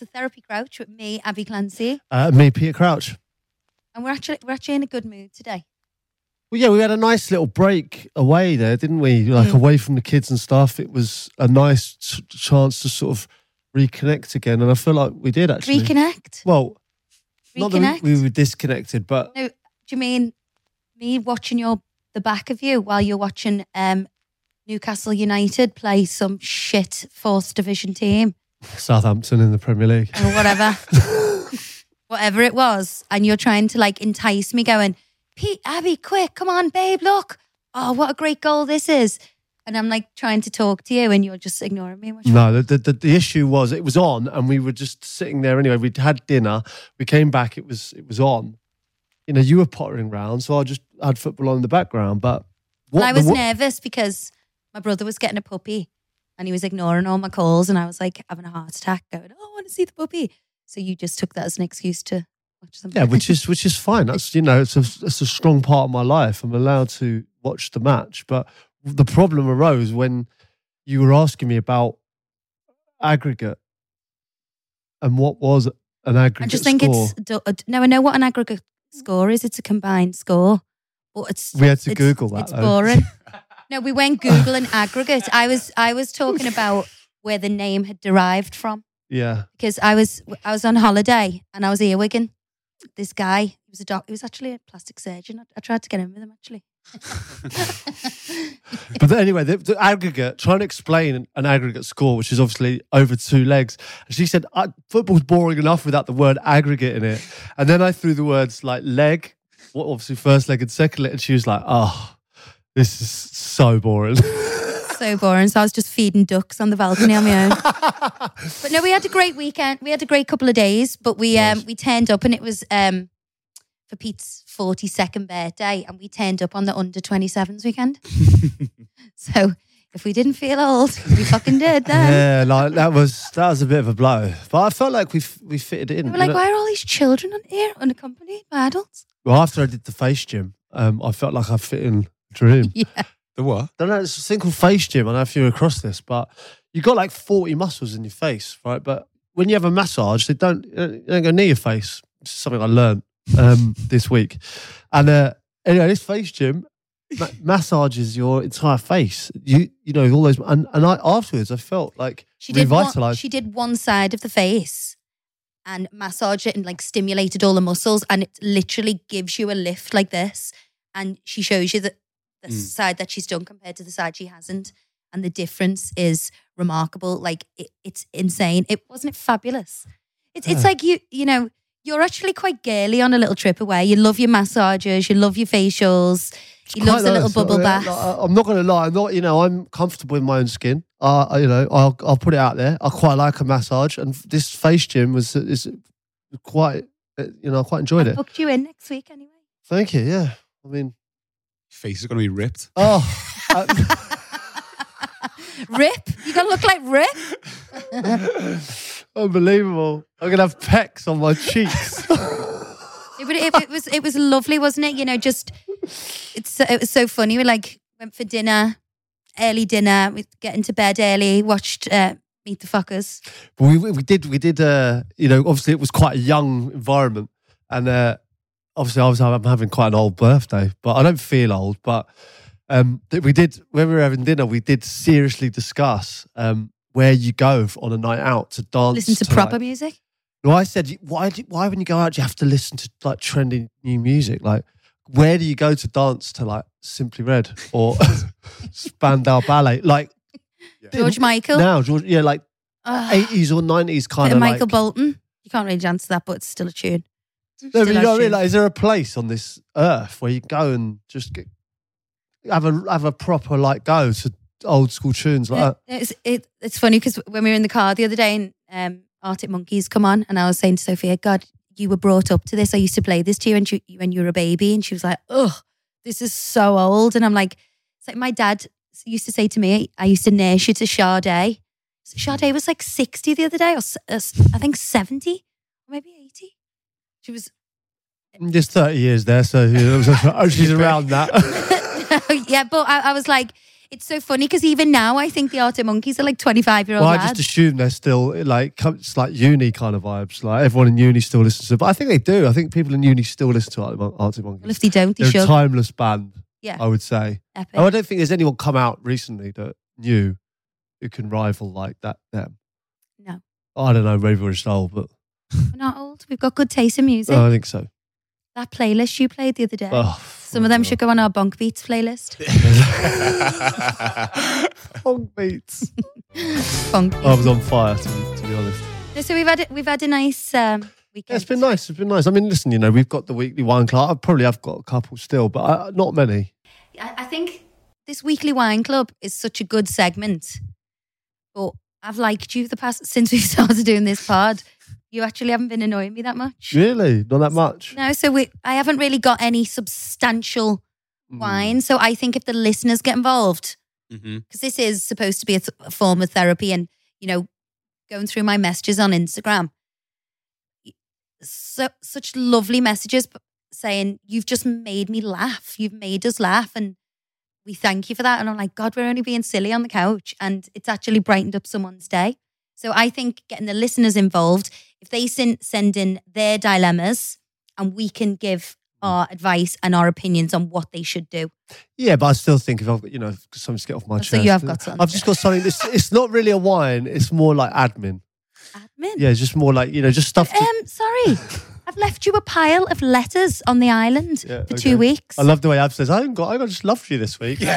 The Therapy Crouch with me, Abbey Clancy, Uh, me, Peter Crouch. and we're actually we're actually in a good mood today. Well, yeah, we had a nice little break away there, didn't we? Like Mm. away from the kids and stuff. It was a nice ch- chance to sort of reconnect again, and I feel like we did actually. Reconnect. Well, not that Reconnect. we, we were disconnected, but No, do you mean me watching your the back of you while you're watching um, Newcastle United play some shit fourth division team Southampton in the Premier League. or whatever, whatever it was, and you're trying to like entice me, going, Pete, Abbey, quick, come on, babe, look, oh, what a great goal this is, and I'm like trying to talk to you, and you're just ignoring me. No, the, the the issue was it was on, and we were just sitting there anyway. We'd had dinner. We came back. It was it was on. You know, you were pottering around, so I just had football on in the background. But what I the- was what- nervous because my brother was getting a puppy and he was ignoring all my calls and I was like having a heart attack going, Oh, I want to see the puppy. So you just took that as an excuse to watch something. Yeah, which is which is fine. That's you know, it's a it's a strong part of my life. I'm allowed to watch the match, but the problem arose when you were asking me about aggregate and what was an aggregate I just think score. it's uh, no, I know what an aggregate score is. It's a combined score, but it's We had to it's- Google that, It's though. boring. no, we went Google and aggregate. I was I was talking about where the name had derived from. yeah. because I was I was on holiday and I was earwigging this guy. He was a doc. He was actually a plastic surgeon. I, I tried to get in with him actually. But then anyway, the, the aggregate, trying to explain an aggregate score, which is obviously over two legs. And she said, "Uh, football's boring enough without the word aggregate in it. And then I threw the words like leg, what obviously first leg and second leg. And she was like, oh, this is so boring. so boring. So I was just feeding ducks on the balcony on my own. but no, we had a great weekend. We had a great couple of days. But we um we turned up and it was um for Pete's forty second birthday, and we turned up on the under twenty sevens weekend. so if we didn't feel old, we fucking did then. yeah, like that was that was a bit of a blow. But I felt like we we fitted in. We were like, why are all these children on here unaccompanied by adults? Well, after I did the face gym, um, I felt like I fit in dream. Yeah. The what? don't know. It's a thing called face gym. I don't know if you're across this, but you got like 40 muscles in your face, right? But when you have a massage, they don't, they don't go near your face. It's something I learned um, this week. And uh, anyway, this face gym ma- massages your entire face. You you know all those, and and I afterwards I felt like She did one, revitalized. she did one side of the face and massaged it and like stimulated all the muscles and it literally gives you a lift like this and she shows you the, the Mm. side that she's done compared to the side she hasn't and the difference is remarkable like it, it's insane it wasn't it fabulous it's it's Yeah. like you you know you're actually quite girly on a little trip away you love your massages you love your facials You love the little bubble Uh, bath I'm not going to lie. I'm not. You know, I'm comfortable in my own skin. Uh, you know, I'll I'll put it out there. I quite like a massage, and this face gym was is quite. uh, You know, I quite enjoyed I it. booked you in next week anyway Thank you. Yeah. I mean, Face is going to be ripped. oh, uh, Rip, you gonna look like Rip. unbelievable. I'm gonna have pecs on my cheeks. It, but it, it was it was lovely, wasn't it? You know, just it's so- it was so funny. We like went for dinner, early dinner. We get into bed early. Watched uh, Meet the Fuckers. But we we did we did uh you know obviously it was quite a young environment and uh obviously I was I'm having quite an old birthday but I don't feel old but um th- we did when we were having dinner we did seriously discuss um where you go on a night out to dance Listen to proper like- music. no I said why do, why when you go out do you have to listen to like trendy new music like where do you go to dance to like Simply Red or Spandau Ballet like George Michael, now George yeah like Ugh, 80s or 90s kind of of like Michael Bolton. You can't really dance to that, but it's still a tune. No, but you know what I mean? Like, is there a place on this earth where you go and just get, have a have a proper like go to old school tunes like It's, it, it's funny because when we were in the car the other day and um, Arctic Monkeys come on, and I was saying to Sophia, God, you were brought up to this. I used to play this to you when you, when you were a baby. And she was like, ugh, this is so old. And I'm like, it's like my dad used to say to me, I used to nurse you to Sade. Sade was like 60 the other day, or s- uh, I think 70, maybe 80. She was? Mm, just thirty years there, so oh, she's around that. yeah, but I, I was like, it's so funny because even now I think the Arctic Monkeys are like 25 year old well, I just assume they're still like it's like uni kind of vibes. Like everyone in uni still listens to, but I think they do. I think people in uni still listen to Arctic Monkeys. well, if they don't, they They're a should. timeless band, Yeah, I would say. epic. Oh, I don't think there's anyone come out recently that new who can rival like that. Them. No. I don't know. We're just old, but We're not old. We've got good taste in music. I think so. that playlist you played the other day, Oh, some of them should go on our Bunk Beats playlist. Funk beats. Bunk. I was on fire, to, to be honest. No, So we've had we've had a nice um, Yeah, it's been nice. It's been nice. I mean, listen, you know, we've got the weekly wine club. I probably have got a couple still, but I, not many. I, I think this weekly wine club is such a good segment, but I've liked you the past since we've started doing this pod. You actually haven't been annoying me that much. Really, not that much. No, so we I haven't really got any substantial Mm. wine. So I think if the listeners get involved, hmm because this is supposed to be a, th- a form of therapy and you know going through my messages on instagram so such lovely messages saying you've just made me laugh you've made us laugh and we thank you for that and i'm like god we're only being silly on the couch and it's actually brightened up someone's day so i think getting the listeners involved if they send, send in their dilemmas and we can give our advice and our opinions on what they should do Yeah, but I still think if I've got, you know, something to get off my Oh, chest. so you have got something I've just got something. It's, it's not really a wine. It's more like admin. admin Yeah, it's just more like, you know, just stuff. To, Um, sorry, I've left you a pile of letters on the island Yeah, for okay. two weeks. I love the way Ab says, I haven't got, I got just loved you this week.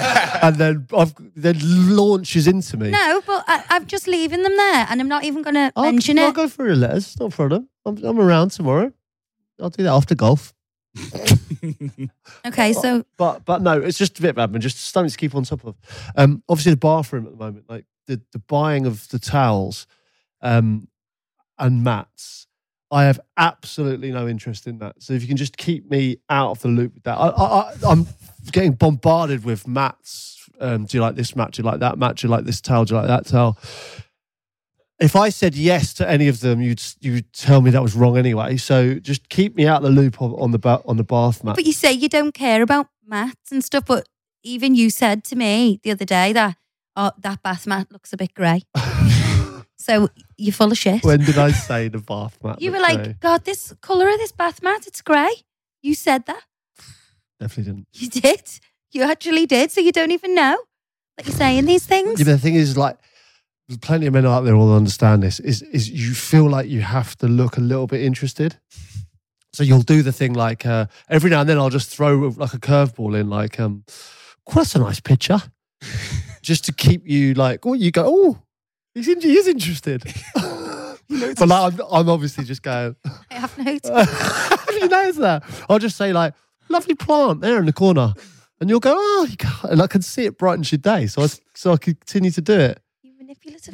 And then I've, then launches into me. no, but I, I'm just leaving them there, and I'm not even going to I'll, mention I'll go through the letters. No problem. I'm, I'm around tomorrow. I'll do that after golf. Okay, so But but no, it's just a bit of admin, just something to keep on top of. Um, obviously the bathroom at the moment, like the the buying of the towels, um, and mats. I have absolutely no interest in that. So if you can just keep me out of the loop with that, I, I, I I'm getting bombarded with mats. Um, do you like this mat? Do you like that mat? Do you like this towel? Do you like that towel? If I said yes to any of them, you'd you'd tell me that was wrong anyway. So just keep me out of the loop on, on the ba- on the bath mat. but you say you don't care about maths and stuff, but even you said to me the other day that oh that bath mat looks a bit grey. so you're full of shit. When did I say the bath mat? you were like, grey? God, this colour of this bath mat, it's grey. You said that. definitely didn't. You did. You actually did. So you don't even know that you're saying these things. Yeah, but the thing is, like, there's plenty of men out there will understand this. Is is you feel like you have to look a little bit interested. So you'll do the thing like uh, every now and then I'll just throw like a curveball in, like, um, "Oh, that's a nice picture, just to keep you like, oh, you go, oh, he's in, he is interested. but like, I'm, I'm obviously just going. I have notes. Have you noticed that? I'll just say like, lovely plant there in the corner, and you'll go, oh, you can't. and I can see it brightens your day, so I so I continue to do it. you manipulative.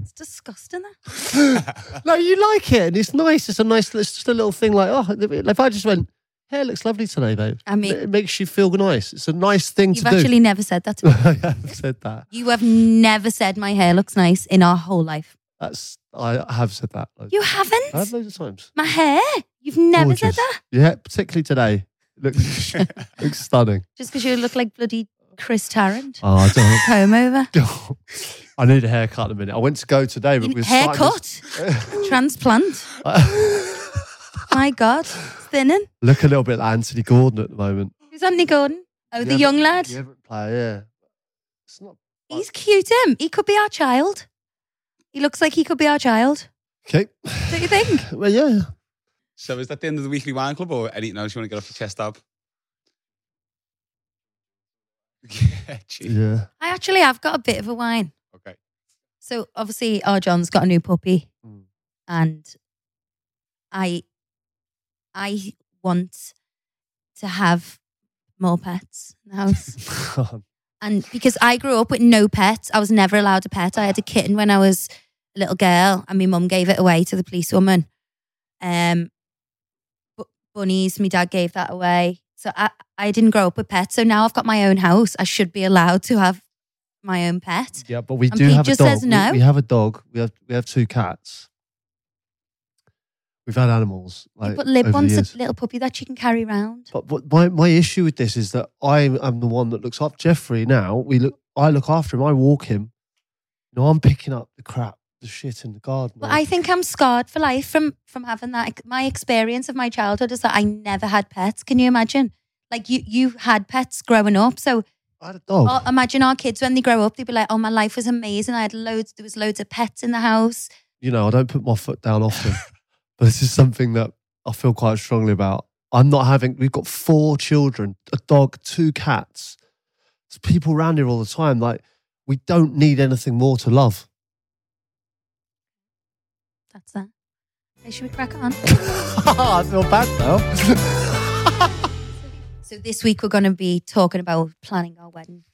it's disgusting. That. No, you like it, and it's nice. It's a nice. It's just a little thing like, oh, if I just went, hair looks lovely today, babe. I mean- it makes you feel nice. It's a nice thing to do. You've actually never said that to me. I have said that. You have never said my hair looks nice in our whole life. That's I have said that. You I have loads of times. My hair. You've never said that. Yeah, particularly today. Looks looks stunning. Just because you look like bloody Chris Tarrant. Oh, I don't. Comb over. I need a haircut in a minute. I went to go today, but we're starting Transplant. To- My God. Thinning. Look a little bit like Anthony Gordon at the moment. Who's Anthony Gordon? Oh, the Yeah, young lad. The Everton player, yeah. It's not. He's cute, him. He could be our child. He looks like he could be our child. Okay. Don't you think? Well, yeah. So is that the end of the weekly wine club or anything else you want to get off your chest up? yeah. Yeah. I actually have got a bit of a wine. Okay. So obviously, our John's got a new puppy, Mm. and I, I want to have more pets in the house. and because I grew up with no pets, I was never allowed a pet. I had a kitten when I was a little girl, and my mum gave it away to the policewoman. Um, bu- bunnies, my dad gave that away. So I, I didn't grow up with pets. So now I've got my own house. I should be allowed to have my own pet. yeah, but we And do Pete have a just dog. says We- no. We, have a dog. We have we have two cats. We've had animals. Like, but Lib wants a little puppy that she can carry around. But, but my, my issue with this is that I am the one that looks up Jeffrey now. We look I look after him, I walk him. You know, I'm picking up the crap, the shit in the garden. But I think I'm scarred for life from from having that. My experience of my childhood is that I never had pets. Can you imagine? Like you, you had pets growing up. So I had a dog. imagine our kids when they grow up, they'd be like, "Oh, my life was amazing. I had loads. There was loads of pets in the house." you know, I don't put my foot down often, but this is something that I feel quite strongly about. I'm not having, we've got four children, a dog, two cats. There's people around here all the time. Like, we don't need anything more to love. That's that. Okay, should we crack on? I feel bad now. so this week we're going to be talking about planning our wedding.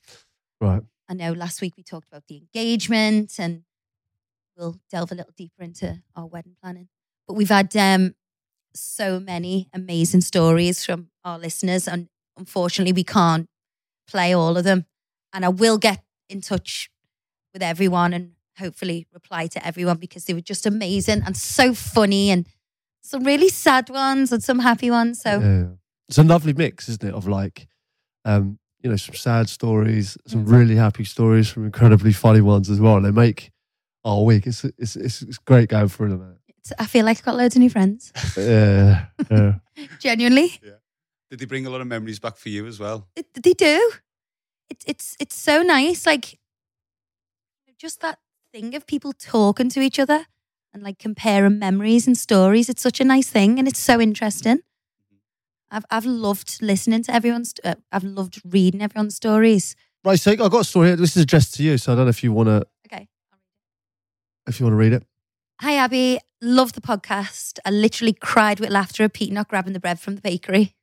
right. I know last week we talked about the engagement and we'll delve a little deeper into our wedding planning. But we've had um, so many amazing stories from our listeners, and unfortunately, we can't play all of them. And I will get in touch with everyone and hopefully reply to everyone because they were just amazing and so funny and some really sad ones and some happy ones. So, Yeah. It's a lovely mix, isn't it? Of like, um, you know, some sad stories, some really happy stories, some incredibly funny ones as well. And they make our week. It's it's it's, it's great going through them. It's- I feel like I've got loads of new friends. Yeah, yeah. Genuinely. Did they bring a lot of memories back for you as well? It, they do. It's it's it's so nice. Like just that thing of people talking to each other and like comparing memories and stories. It's such a nice thing, and it's so interesting. I've I've loved listening to everyone's. Uh, I've loved reading everyone's stories. Right, so I got a story. This is addressed to you, so I don't know if you want to Okay. if you want to read it. Hi Abbey, love the podcast. I literally cried with laughter at Pete not grabbing the bread from the bakery.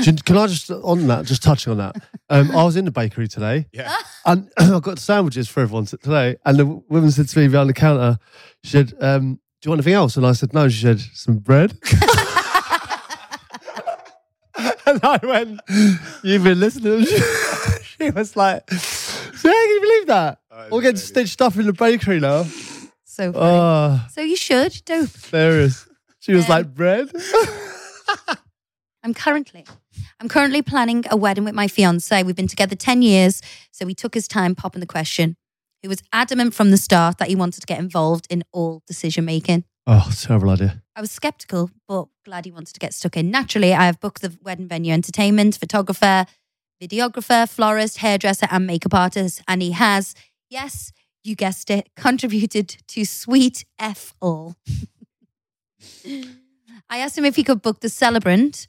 You- Can I just on that, just touching on that? Um, I was in the bakery today, Yeah. and I got sandwiches for everyone today. And the woman said to me behind the counter, she said, um, "Do you want anything else?" And I said, "No." She said, "Some bread." and I went, "You've been listening." she was like, "So how can you believe that? Oh, We're getting that's stitched up in the bakery now." So funny. Oh, so you should dope. there is. She was Um, like, "Bread." I'm currently, I'm currently planning a wedding with my fiance. We've been together 10 years, so he took his time popping the question. He was adamant from the start that he wanted to get involved in all decision making. Oh, terrible idea. I was skeptical, but glad he wanted to get stuck in. Naturally, I have booked the wedding venue, entertainment, photographer, videographer, florist, hairdresser, and makeup artist. And he has, yes, you guessed it, contributed to Sweet F All. I asked him if he could book the celebrant,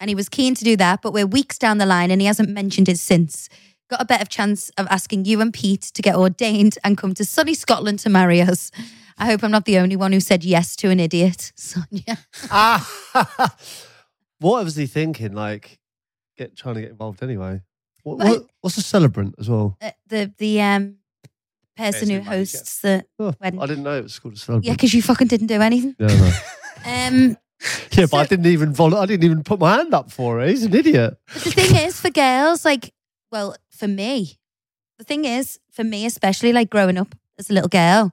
and he was keen to do that, but we're weeks down the line and he hasn't mentioned it since. Got a better chance of asking you and Pete to get ordained and come to sunny Scotland to marry us. I hope I'm not the only one who said yes to an idiot, Sonia. Ah, what was he thinking? Like, get trying to get involved anyway. What, what, what's a celebrant as well? Uh, the the um person Person who who hosts the Oh, wedding. I didn't know it was called a celebrant. yeah, because you fucking didn't do anything. yeah, no. Um, yeah, but I didn't even vol- I didn't even put my hand up for it. He's an idiot. but the thing is, for girls, like, well, for me, the thing is, for me, especially like growing up as a little girl,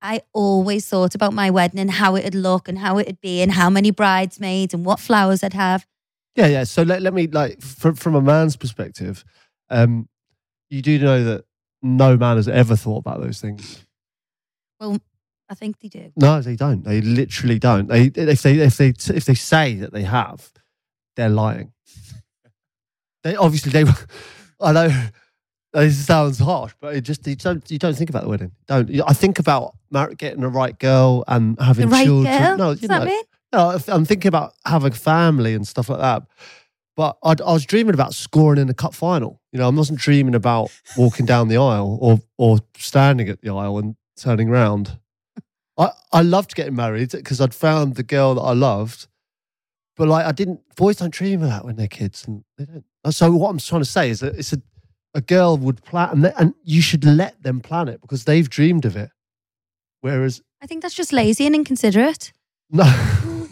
I always thought about my wedding and how it'd look and how it'd be and how many bridesmaids and what flowers I'd have. Yeah, yeah. So let, let me like from from a man's perspective, um, you do know that no man has ever thought about those things. Well, I think they do. No, they don't. They literally don't. They if they if they if they say that they have, they're lying. They obviously they. I know this sounds harsh, but it just you don't you don't think about the wedding. Don't I think about getting the right girl and having right children? girl? No, What's you that know, mean? no, I'm thinking about having family and stuff like that. But I'd, I was dreaming about scoring in the cup final. You know, I wasn't dreaming about walking down the aisle or or standing at the aisle and turning round. I I loved getting married because I'd found the girl that I loved. But like, I didn't. Boys don't dream of that when they're kids, and they don't. So what I'm trying to say is that it's a a girl would plan, and, they- and you should let them plan it because they've dreamed of it. Whereas I think that's just lazy and inconsiderate. no.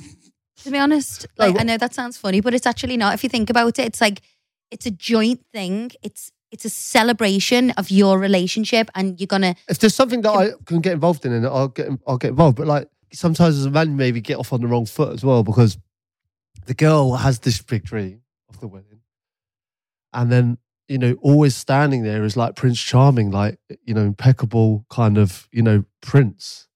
To be honest, No, like wh- I know that sounds funny, but it's actually not. If you think about it, it's like it's a joint thing. It's it's a celebration of your relationship, and you're gonna. if there's something that I can get involved in, and I'll get I'll get involved. But like sometimes as a man, maybe get off on the wrong foot as well because the girl has this big dream of the wedding, and then you know always standing there is like Prince Charming, like you know impeccable kind of you know prince,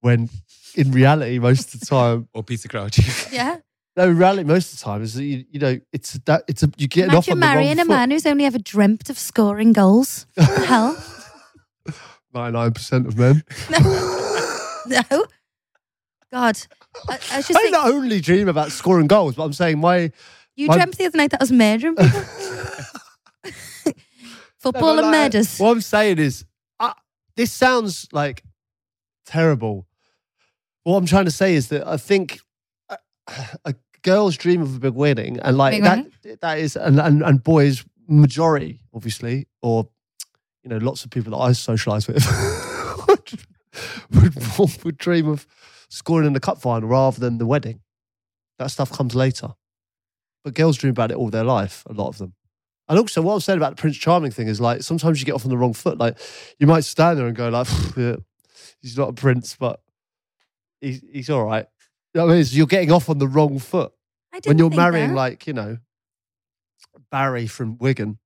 when in reality most of the time. Or Peter Crouch. Yeah, No, in reality, most of the time is that you, you know it's that it's a you get off imagine on the wrong marrying a man who's only ever dreamt of scoring goals. Hell? Ninety nine percent of men. No, God, I, I was just I think don't only dream about scoring goals, but I'm saying my you my- dreamt the other night that I was murdering people. Football No, and like, murders. What I'm saying is, uh, this sounds like terrible. What I'm trying to say is that I think a, a girl's dream of a big wedding, and like Big that, that is, and, and and boys, majority obviously, or you know, lots of people that I socialise with would, would, would dream of scoring in the cup final rather than the wedding. That stuff comes later, but girls dream about it all their life. A lot of them. And also, what I'm saying about the Prince Charming thing is like sometimes you get off on the wrong foot. Like you might stand there and go like, yeah, "He's not a prince, but he's he's all right." You know what I mean? You're getting off on the wrong foot I didn't when you're think marrying that. like you know Barry from Wigan.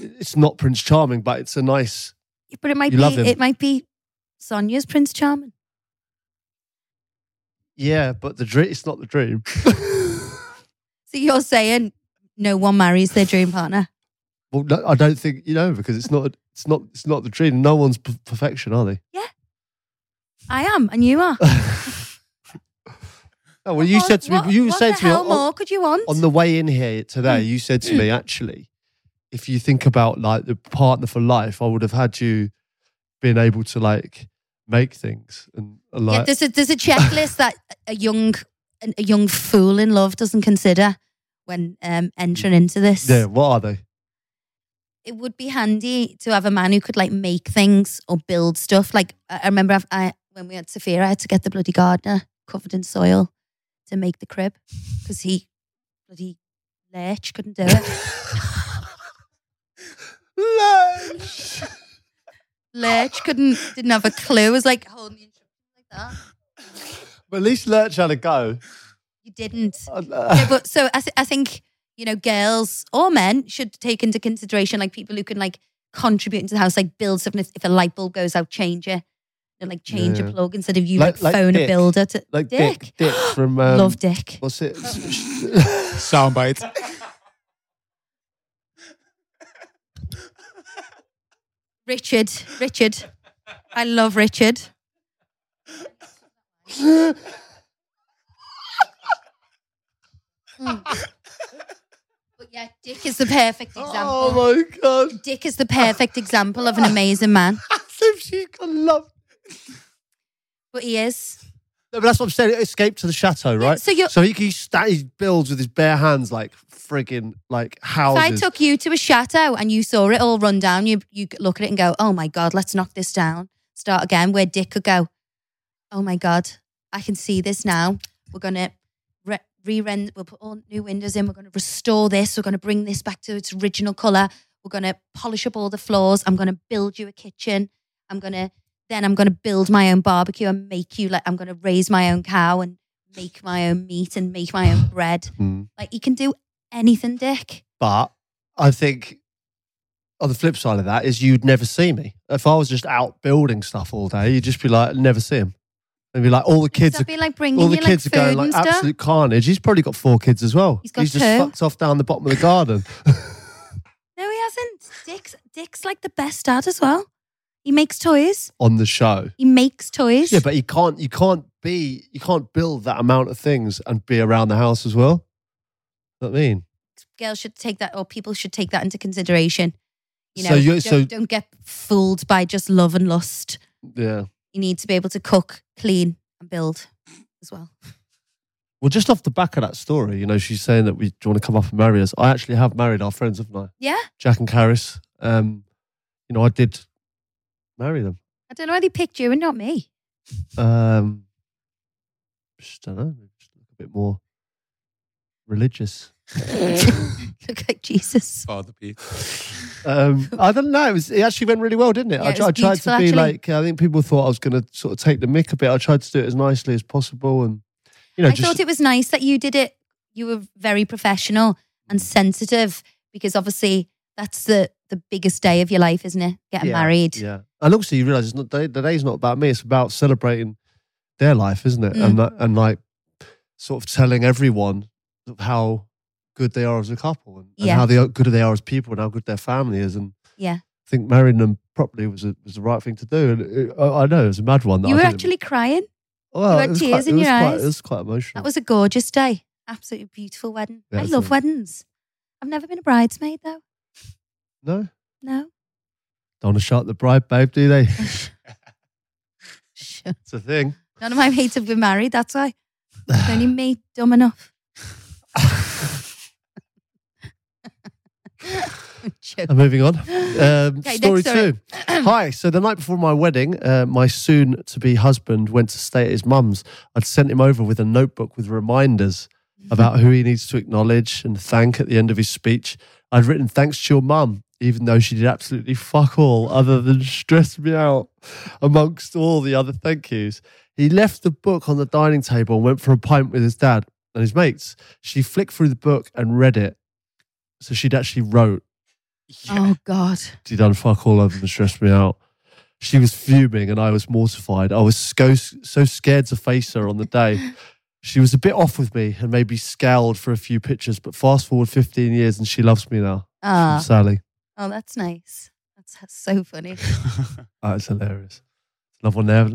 It's not Prince Charming, but it's a nice. but it might you be love him. it might be Sonia's Prince Charming. Yeah, but the dream. It's not the dream. So you're saying no one marries their dream partner? well, no, I don't think you know because it's not. It's not. It's not the dream. No one's p- perfection, are they? Yeah. I am, and you are. Oh well, you What- said to me. what- You what said the to me hell on- more could you want? on the way in here today, Mm. you said to me, actually, if you think about like the partner for life, I would have had you being able to like make things and, and yeah, there's a there's a checklist that a young a young fool in love doesn't consider when um, entering into this. yeah, what are they? It would be handy to have a man who could like make things or build stuff. Like I I remember I, I, when we had Sophia, I had to get the bloody gardener covered in soil to make the crib because he bloody lurch couldn't do it. lurch lurch couldn't didn't have a clue. It was like holding the like that. But at least Lurch had a go. You didn't. Uh, Yeah, but so I, th- I think you know, girls or men should take into consideration like people who can like contribute into the house, like build something. If, if a light bulb goes out, change it. You know, like change Yeah. a plug instead of you Like- like, like phone a builder to Like Dick. Dick, Dick from um, Love Dick. What's it? Soundbite. Richard. Richard. I love Richard. Hmm. But yeah, Dick is the perfect example. oh my god! Dick is the perfect example of an amazing man. As if she's got love. But he is. No, but that's what I'm saying. Escape to the chateau, right? so you're- so he, he, sta- he builds with his bare hands like frigging like If houses. I took you to a chateau and you saw it all run down, you you look at it and go, "Oh my god, let's knock this down, start again." Where Dick could go, "Oh my god, I can see this now. We're gonna re- re-rend. We'll put all new windows in. We're gonna restore this. We're gonna bring this back to its original color. We're gonna polish up all the floors. I'm gonna build you a kitchen. I'm gonna then I'm gonna build my own barbecue and make you like I'm gonna raise my own cow and make my own meat and make my own bread. Mm. Like you can do anything, Dick." But I think on the flip side of that is you'd never see me. If I was just out building stuff all day, you'd just be like, never see him. And be like, all the kids are be like bringing all the kids like are going like absolute carnage. He's probably got four kids as well. He's got He's just two. fucked off down the bottom of the garden. No, he hasn't. Dick's Dick's like the best dad as well. He makes toys. on the show. He makes toys. Yeah, but you can't you can't be you can't build that amount of things and be around the house as well. Know what I mean? girls should take that, or people should take that into consideration. You know, So you- don't, so- don't get fooled by just love and lust. Yeah. You need to be able to cook, clean, and build as well. Well, just off the back of that story, you know, she's saying that we do you want to come up and marry us. I actually have married our friends, haven't I? Yeah, Jack and Caris. Um, you know, I did marry them. I don't know why they picked you and not me. Um, just don't know, just look a bit more religious. Look like Jesus. Father Pete. Um, I don't know. It, was, it actually went really well, didn't it? Yeah, I, it was I tried to beautiful, be actually. like. I think people thought I was going to sort of take the mick a bit. I tried to do it as nicely as possible, and you know, I just thought it was nice that you did it. You were very professional and sensitive because obviously that's the the biggest day of your life, isn't it? Getting Yeah, married. Yeah, and also you realize it's not the the day's not about me. It's about celebrating their life, isn't it? Mm. And that, and like sort of telling everyone how good they are as a couple, and, and Yeah. how they are, good they are as people, and how good their family is. And Yeah. I think marrying them properly was a, was the right thing to do. And it, I, I know it was a mad one. that You I were actually crying. well, had tears quite, in it your quite, eyes. It was quite emotional. That was a gorgeous day. Absolutely beautiful wedding. Yeah, I love a- weddings. I've never been a bridesmaid though. No. No. Don't want to shut the bride, babe, do they? Sure. It's a thing. None of my mates have been married. That's why. It's only me, dumb enough. I'm moving on. Um, Okay, story story. two. Hi. So the night before my wedding, uh, my soon-to-be husband went to stay at his mum's. I'd sent him over with a notebook with reminders about who he needs to acknowledge and thank at the end of his speech. I'd written thanks to your mum, even though she did absolutely fuck all other than stress me out amongst all the other thank yous. He left the book on the dining table and went for a pint with his dad and his mates. She flicked through the book and read it. So she'd actually wrote Oh God. she done fuck all over and stress me out. She was fuming and I was mortified. I was so, so scared to face her on the day. She was a bit off with me and maybe scowled for a few pictures, but fast forward 15 years and she loves me now. From Ah. Sally. Oh, that's nice. That's, that's so funny. That's hilarious. Love one there.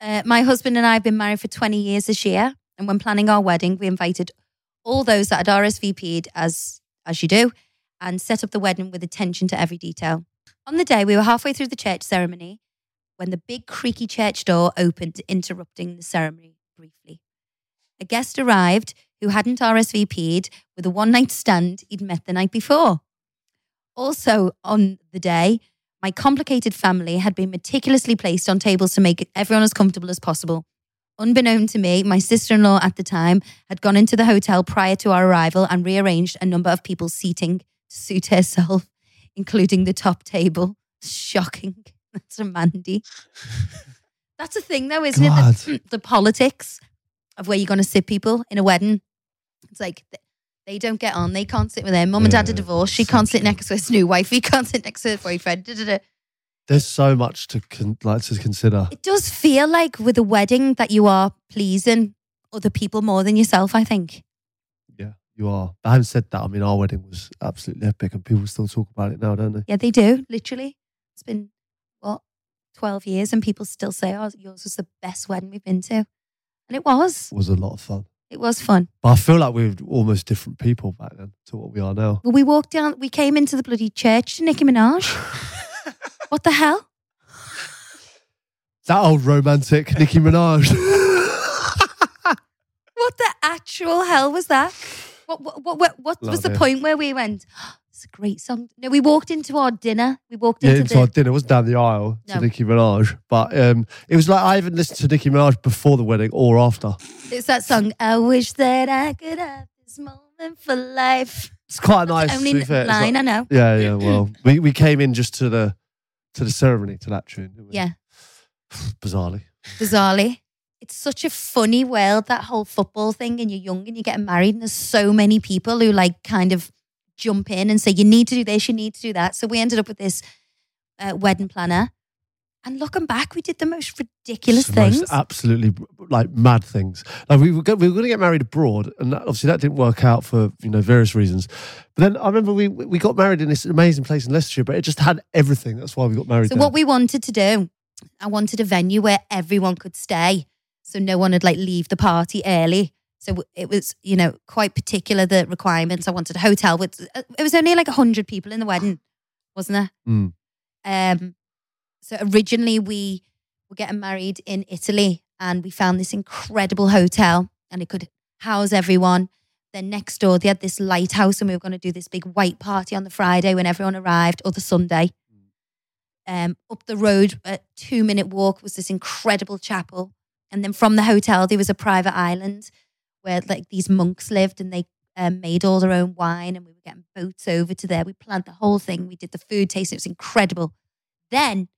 Uh, my husband and I have been married for 20 years this year. And when planning our wedding, we invited all those that had RSVP'd, as, as you do, and set up the wedding with attention to every detail. On the day, we were halfway through the church ceremony when the big creaky church door opened, interrupting the ceremony briefly. A guest arrived who hadn't RSVP'd with a one night stand he'd met the night before. Also, on the day, my complicated family had been meticulously placed on tables to make everyone as comfortable as possible. Unbeknown to me, my sister in law at the time had gone into the hotel prior to our arrival and rearranged a number of people's seating to suit herself, including the top table. Shocking. That's a Mandy. That's a thing, though, isn't it? The, the politics of where you're going to sit people in a wedding. It's like They don't get on. They can't sit with their Mum and dad are Yeah, divorced. She can't sit next to his new wife. He can't sit next to her boyfriend. Da, da, da. There's so much to con- like to consider. It does feel like with a wedding that you are pleasing other people more than yourself. I think. Yeah, you are. But having said that, I mean, our wedding was absolutely epic, and people still talk about it now, don't they? Yeah, they do. Literally, it's been 12 years and people still say, oh, yours was the best wedding we've been to. And it was. It was a lot of fun. It was fun. But I feel like we were almost different people back then to what we are now. Well, we walked down, we came into the bloody church to Nicki Minaj. what the hell? That old romantic Nicki Minaj. what the actual hell was that? What, what, what, what, what was the point where we went, a great song. No, we walked into our dinner. We walked yeah, into into the. our dinner. It wasn't down the aisle to No. Nicki Minaj, but um, it was like I haven't listened to Nicki Minaj before the wedding or after. It's that song. I wish that I could have this moment for life. It's quite nice. Only to. Line like- I know. yeah, yeah. Well, we, we came in just to the to the ceremony to that tune. didn't we? Yeah, bizarrely. bizarrely. It's such a funny world, that whole football thing, and you're young and you're getting married, and there's so many people who like kind of jump in and say, You need to do this, you need to do that. So we ended up with this uh, wedding planner. And looking back, we did the most ridiculous The most things. absolutely like mad things. Like we were go- we were going to get married abroad, and that, obviously that didn't work out for you know various reasons. But then I remember we we got married in this amazing place in Leicestershire, but it just had everything. That's why we got married. So there. what we wanted to do, I wanted a venue where everyone could stay, so no one would like leave the party early. So it was, you know, quite particular the requirements. I wanted a hotel with. uh, It was only like hundred people in the wedding, wasn't there? Mm. Um, so originally we were getting married in Italy, and we found this incredible hotel, and it could house everyone. Then next door they had this lighthouse, and we were going to do this big white party on the Friday when everyone arrived, or the Sunday. Um, up the road, a two minute walk was this incredible chapel, and then from the hotel there was a private island where like these monks lived, and they um, made all their own wine, and we were getting boats over to there. We planned the whole thing. We did the food tasting; it was incredible. Then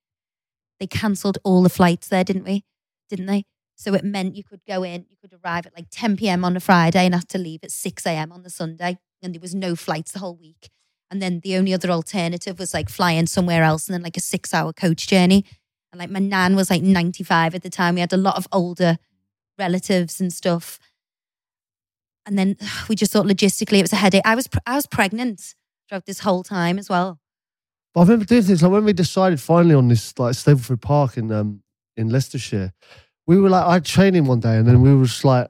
they cancelled all the flights there, didn't we? Didn't they? So it meant you could go in, you could arrive at like 10 p.m. on a Friday and have to leave at 6 a.m. on the Sunday. And there was no flights the whole week. And then the only other alternative was like flying somewhere else and then like a six hour coach journey. And like my nan was like 95 at the time. We had a lot of older relatives and stuff. And then we just thought logistically it was a headache. I was, pre- I was pregnant throughout this whole time as well. But I remember doing things like when we decided finally on this like Stapleford Park in um in Leicestershire, we were like I had training one day and then we were just like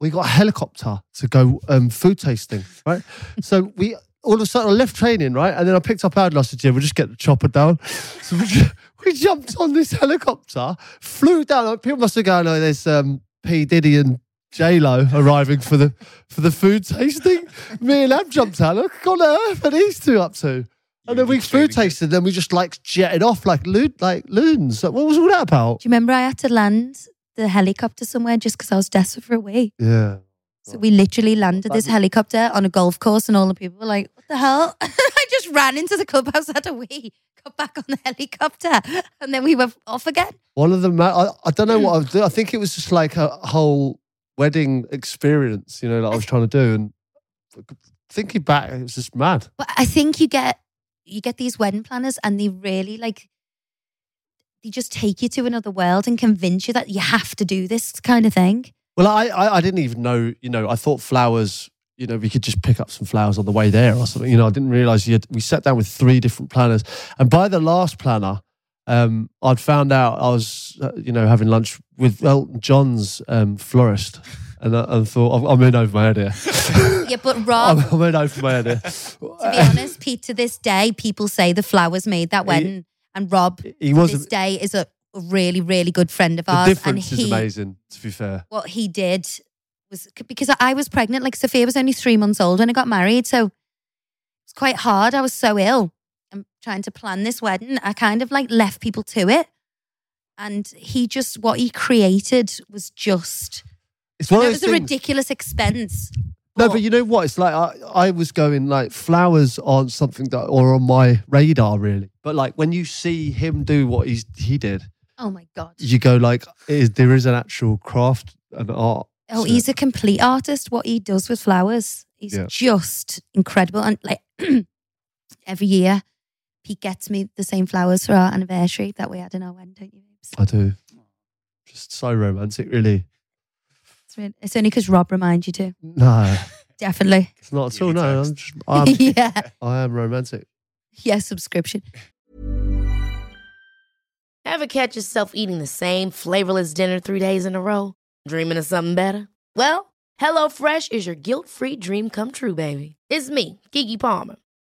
we got a helicopter to go um food tasting, right? so we all of a sudden I left training, right? And then I picked up Ab and I said, Yeah, we'll just get the chopper down. So we, we jumped on this helicopter, flew down. Like, People must have gone, Oh, there's um P. Diddy and J Lo arriving for the for the food tasting. Me and Ab jumped out. Look, what on earth are these two up to? And then we did food training. tasted, then we just like jetted off like loon, like loons. Like, what was all that about? Do you remember I had to land the helicopter somewhere just because I was desperate for a wee? Yeah. So we literally landed this helicopter on a golf course, and all the people were like, "What the hell?" I just ran into the clubhouse, had a wee, got back on the helicopter, and then we were off again. One of the, ma- I, I don't know what I was doing. I think it was just like a whole wedding experience, you know, that I was trying to do. And thinking back, it was just mad. But I think you get you get these wedding planners, and they really like they just take you to another world and convince you that you have to do this kind of thing. Well, I, I, I didn't even know, you know, I thought flowers, you know, we could just pick up some flowers on the way there or something. You know, I didn't realize you had, we sat down with three different planners. And by the last planner, um, I'd found out I was, uh, you know, having lunch with Elton John's um, florist. And I, I thought, I'm, I'm in over my head here. Yeah, but I'm, Rob, I'm in over my head here. to be honest, Pete, to this day, people say the flowers made that wedding, and Rob He to was, this day is a really, really good friend of the ours, and difference he is amazing, to be fair. what he did was because I was pregnant. Like Sophia was only three months old when I got married, so it was quite hard. I was so ill. Trying to plan this wedding. I kind of like left people to it, and he just what he created was just. It's one it of was those a ridiculous expense. No, but you know what? It's like I, I was going like flowers aren't something that are on my radar really. But like when you see him do what he's he did, oh my god! you go like, is there is an actual craft and art. Oh, to he's a complete artist. What he does with flowers, He's Yeah. just incredible. And like every year, Pete gets me the same flowers for our anniversary that we had in our wedding, don't you? I do. Just so romantic, really. It's, really, it's only because Rob reminds you to. No, Definitely. it's not at all. No. I'm just, I'm, yeah. I am romantic. Yeah, subscription. Ever catch yourself eating the same flavorless dinner three days in a row? Dreaming of something better? Well, HelloFresh is your guilt free dream come true, baby. It's me, Keke Palmer.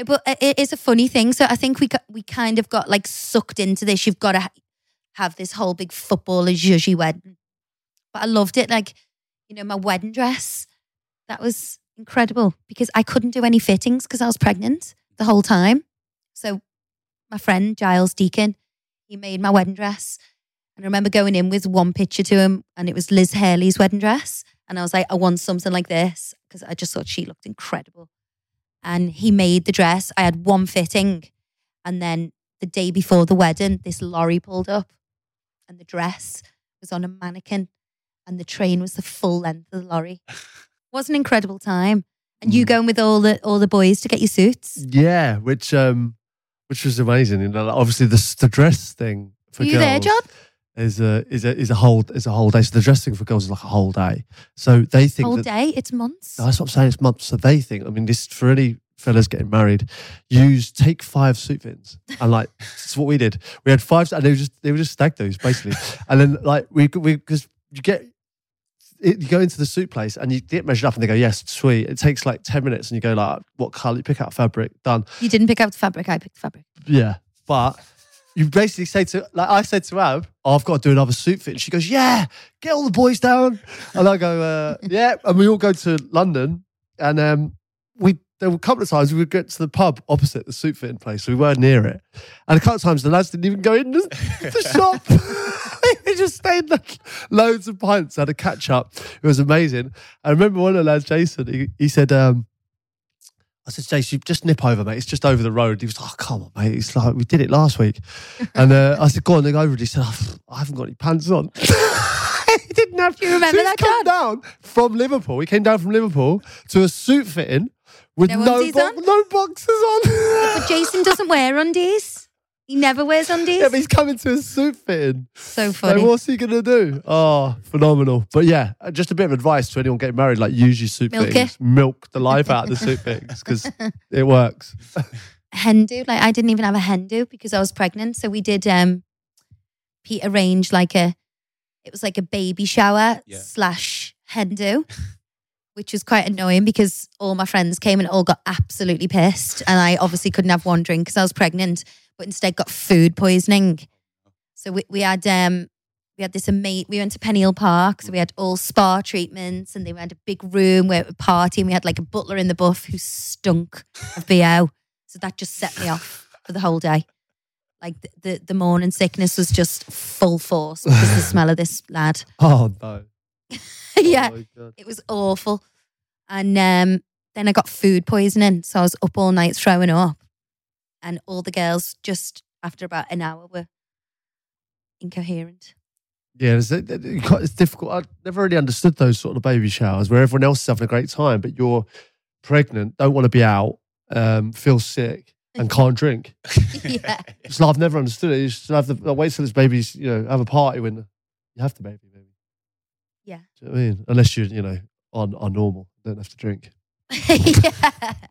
No, but it- is a funny thing. So I think we got, we kind of got like sucked into this. You've got to ha- have this whole big footballer zhuzhy wedding. But I loved it. Like, you know, my wedding dress, that was incredible because I couldn't do any fittings because I was pregnant the whole time. So my friend Giles Deacon, he made my wedding dress. And I remember going in with one picture to him and it was Liz Hurley's wedding dress. And I was like, I want something like this because I just thought she looked incredible and he made the dress. I had one fitting, and then the day before the wedding, this lorry pulled up, and the dress was on a mannequin, and the train was the full length of the lorry. it was an incredible time, and you Mm. going with all the all the boys to get your suits. Yeah, which um, which was amazing. You know, obviously the the dress thing for Were you girls there, John? Is a is a is a whole is a whole day. So the dressing for girls is like a whole day. So they think Whole that, day, it's months. No, that's what I'm saying. It's months. So they think. I mean, this for any fellas getting married, use take five suit fits and like that's what we did. We had five, and they were just they were just stag do's basically. and then like we we because you get. It, you go into the suit place and you get measured up and they go, yes, sweet. It takes like 10 minutes and you go like, what color? You pick out fabric, done. You didn't pick out the fabric. I picked the fabric. Yeah. But you basically say to, like I said to Ab, oh, I've got to do another suit fit. And she goes, yeah, get all the boys down. And I go, uh, yeah. And we all go to London. And um, we, there were a couple of times we would get to the pub opposite the suit fitting place. So we weren't near it. And a couple of times the lads didn't even go in the, the shop. they just stayed like loads of pints, had a catch up. It was amazing. I remember one of the lads, Jason, he, he said, um, I said, Jason, just nip over, mate. It's just over the road. He was like, oh, come on, mate. It's like, we did it last week. And uh, I said, go on, then go over. And he said, "Oh, I haven't got any pants on. he didn't have Do you remember so that, come down from Liverpool. He came down from Liverpool to a suit fitting with No no, bo- on? no boxes on. But Jason doesn't wear undies. He never wears undies. yeah, but he's coming to a suit fitting. so So funny. what's he going to do? Oh, phenomenal. But yeah, uh, just a bit of advice to anyone getting married, like use your suit Milk fittings. it. Milk the life out of the suit fittings because it works. hen do. Like I didn't even have a hen do because I was pregnant. So we did um Pete arranged like a it was like a baby shower Yeah. slash hen do. Which was quite annoying because all my friends came and all got absolutely pissed. And I obviously couldn't have one drink because I was pregnant, but instead got food poisoning. So we, we had um we had this amazing we went to Pennyhill Park, so we had all spa treatments and they had a big room where a party and we had like a butler in the buff who stunk of BO. So that just set me off for the whole day. Like the, the, the morning sickness was just full force because the smell of this lad. Oh, no. yeah, Oh, it was awful. And um, then I got food poisoning. So I was up all night throwing up. And all the girls just after about an hour were incoherent. Yeah, it's, it- it- it's difficult. I never really understood those sort of baby showers where everyone else is having a great time, but you're pregnant, don't want to be out, um, feel sick, and can't drink. yeah. It's like I've never understood it. You just have to wait till this baby's, you know, have a party when you have the baby, maybe. Yeah. Do you know what I mean? Unless you're, you know, on, on normal, don't have to drink. yeah.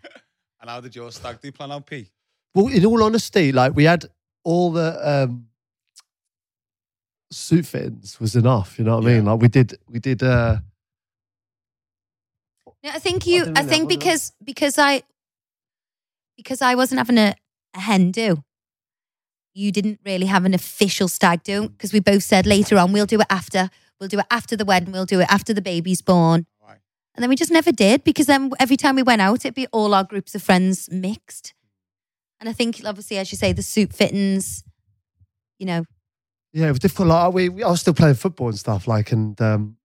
And how did your stag do plan out, P? Well, in all honesty, like we had all the um suit fittings was enough. You know what I mean? Like we did, we did. uh No, I think you. don't I, think I don't because because I because I wasn't having a, a hen do. You didn't really have an official stag do because we both said later on we'll do it after. We'll do it after the wedding. We'll do it after the baby's born. Right. And then we just never did because then every time we went out, it'd be all our groups of friends mixed. And I think, obviously, as you say, the suit fittings, you know, Yeah, it was difficult. Like we, we, I was still playing football and stuff. Like, and um,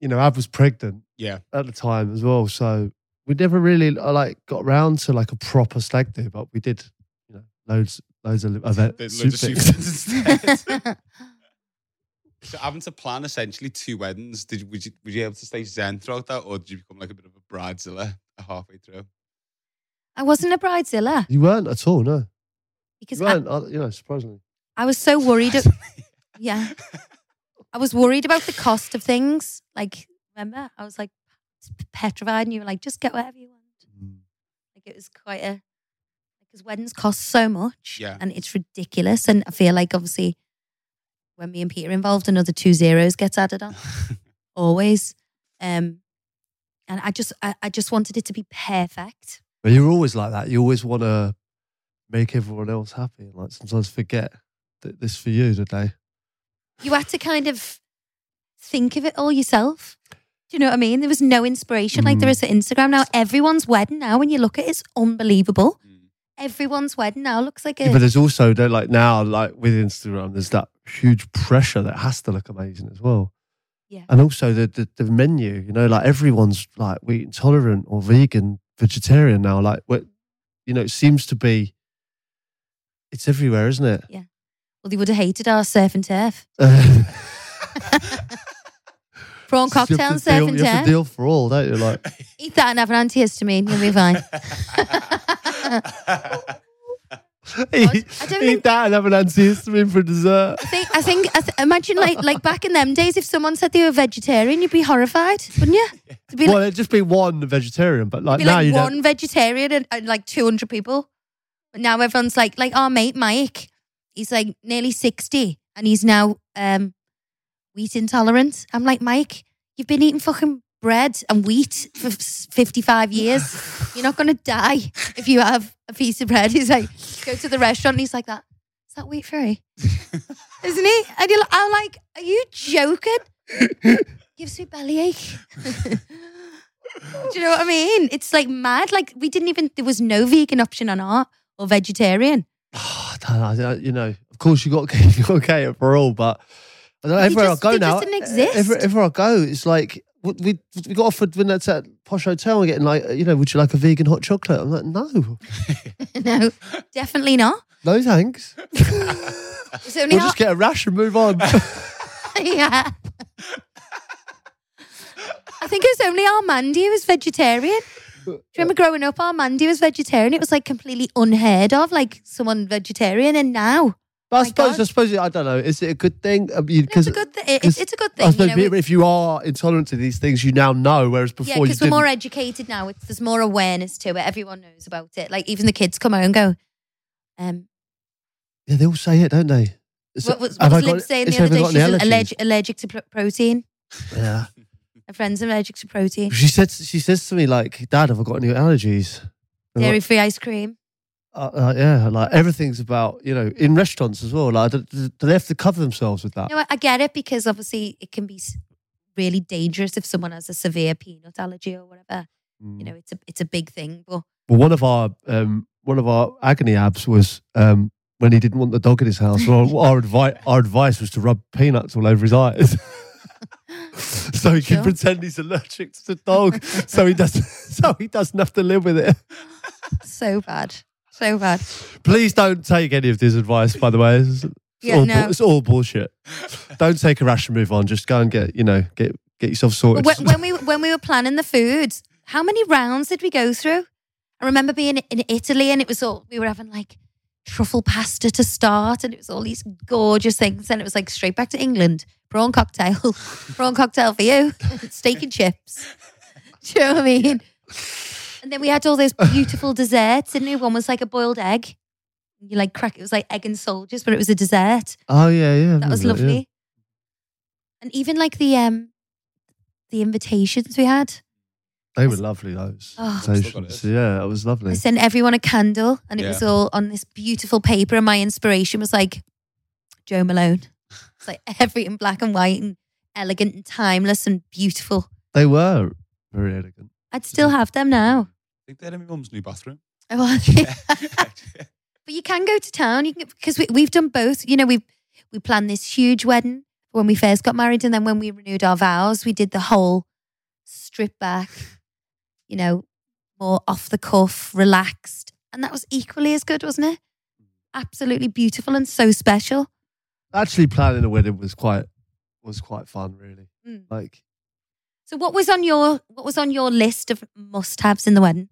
you know, Ab was pregnant Yeah. at the time as well, so we never really uh, like got around to like a proper stag do. But we did, you know, loads, loads of event There's suit loads of fittings. suit instead. So having to plan essentially two weddings, did you, would you were you able to stay zen throughout that, or did you become like a bit of a bridezilla halfway through? I wasn't a bridezilla You weren't at all, no. because You I, weren't, uh, you know, surprisingly. I was so worried. of- yeah. I was worried about the cost of things. Like, remember? I was like petrified, and you were like, just get whatever you want. Mm. Like, it was quite a, because weddings cost so much. Yeah. And it's ridiculous. And I feel like, obviously, when me and Peter are involved, another two zeros gets added on. Always. Um, and I just, I, I just wanted it to be perfect. But you're always like that. You always want to make everyone else happy, and like sometimes forget that this for you today. You had to kind of think of it all yourself. Do you know what I mean? There was no inspiration like there is Mm. is at Instagram now. Everyone's wedding now, when you look at it, it's unbelievable. Mm. Everyone's wedding now looks like a. Yeah, but there's also that like now, like with Instagram, there's that huge pressure that has to look amazing as well. Yeah. And also the, the the menu, you know, like everyone's like wheat intolerant or vegan, vegetarian now. Like what you know, it seems to be it's everywhere, isn't it? Yeah. Well, they would have hated our surf and turf. Prawn You have cocktail and surf deal- and You have turf. to deal for all, don't you? Like Eat that and have an antihistamine. You'll be fine. eat, I don't eat think- that and have an antihistamine for dessert. I think. I think. I th- imagine like like back in them days, if someone said they were vegetarian, you'd be horrified, wouldn't you? To be Well, like, it'd just be one vegetarian, but like be now like you one don't. vegetarian and, and like 200 people. But now everyone's like, like our mate Mike, he's like nearly 60 and he's now um, wheat intolerant. I'm like, Mike, you've been eating fucking bread and wheat for f- 55 years. You're not going to die if you have a piece of bread. He's like, go to the restaurant and he's like that. Is that wheat free? Isn't he? And you're like, I'm like, are you joking? Gives me bellyache. Do you know what I mean? It's like mad. Like we didn't even there was no vegan option on art or vegetarian. I don't know, you know, of course you got you got cater for all, but I don't know, everywhere just- I go now, just didn't exist. Every, everywhere I go, it's like we we, got offered when that's at posh hotel, we're getting like you know, would you like a vegan hot chocolate? I'm like, no, no, definitely not. no thanks. It's only We'll our, just get a rash and move on. yeah. I think it was only Armandi who was vegetarian. Do you remember growing up, Armandi was vegetarian? It was like completely unheard of, like someone vegetarian. And now, But I My suppose, God. I suppose, I don't know. Is it a good thing? I mean, it's a good thing. It's, a good I thing. suppose You know, if you are intolerant to these things, you now know, whereas before Yeah, you because we're didn't. more educated now. It's, there's more awareness to it. Everyone knows about it. Like even the kids come out and go, um, yeah, they all say it, don't they? What was, have I was got- saying the other day? got She's any allergies? allergic, allergic to pr- protein. Yeah. Her friends allergic to protein. She said, she says to me like, "Dad, have I got any allergies?" I'm like, Dairy free ice cream. Uh, uh, yeah, like everything's about you know in restaurants as well. Like, do, do they have to cover themselves with that? No, I, I get it because obviously it can be really dangerous if someone has a severe peanut allergy or whatever. Mm. You know, it's a it's a big thing. But Well, one of our um, one of our agony abs was um, when he didn't want the dog in his house. Well, our advice our advice was to rub peanuts all over his eyes. so he can pretend he's allergic to the dog, so he doesn't, so he doesn't have to live with it. so bad, so bad. Please don't take any of this advice. By the way, it's, Yeah, all, no. bu- it's all bullshit. don't take a rash and move on. Just go and get you know get get yourself sorted. When, when we when we were planning the food, how many rounds did we go through? I remember being in Italy and it was all we were having like truffle pasta to start, and it was all these gorgeous things. And it was like straight back to England, prawn cocktail, prawn cocktail for you, steak and chips. Do you know what I mean? And then we had all those beautiful desserts, and one was like a boiled egg. You like crack it was like egg and soldiers, but it was a dessert. oh yeah, yeah, That was remember yeah. lovely. And even like the um the invitations we had. They were lovely, those Oh. Still invitations. Yeah, it was lovely. I sent everyone a candle and it was all on this beautiful paper. And my inspiration was like Jo Malone. It's like everything in black and white and elegant and timeless and beautiful. They were very elegant. I'd still have them now. I think they're in my mum's new bathroom. Oh, But you can go to town. You can because we, we've done both. You know, we we planned this huge wedding when we first got married, and then when we renewed our vows, we did the whole strip back. You know, more off the cuff, relaxed, and that was equally as good, wasn't it? Absolutely beautiful and so special. Actually, planning a wedding was quite was quite fun. Really, Mm. like So, what was on your what was on your list of must-haves in the wedding?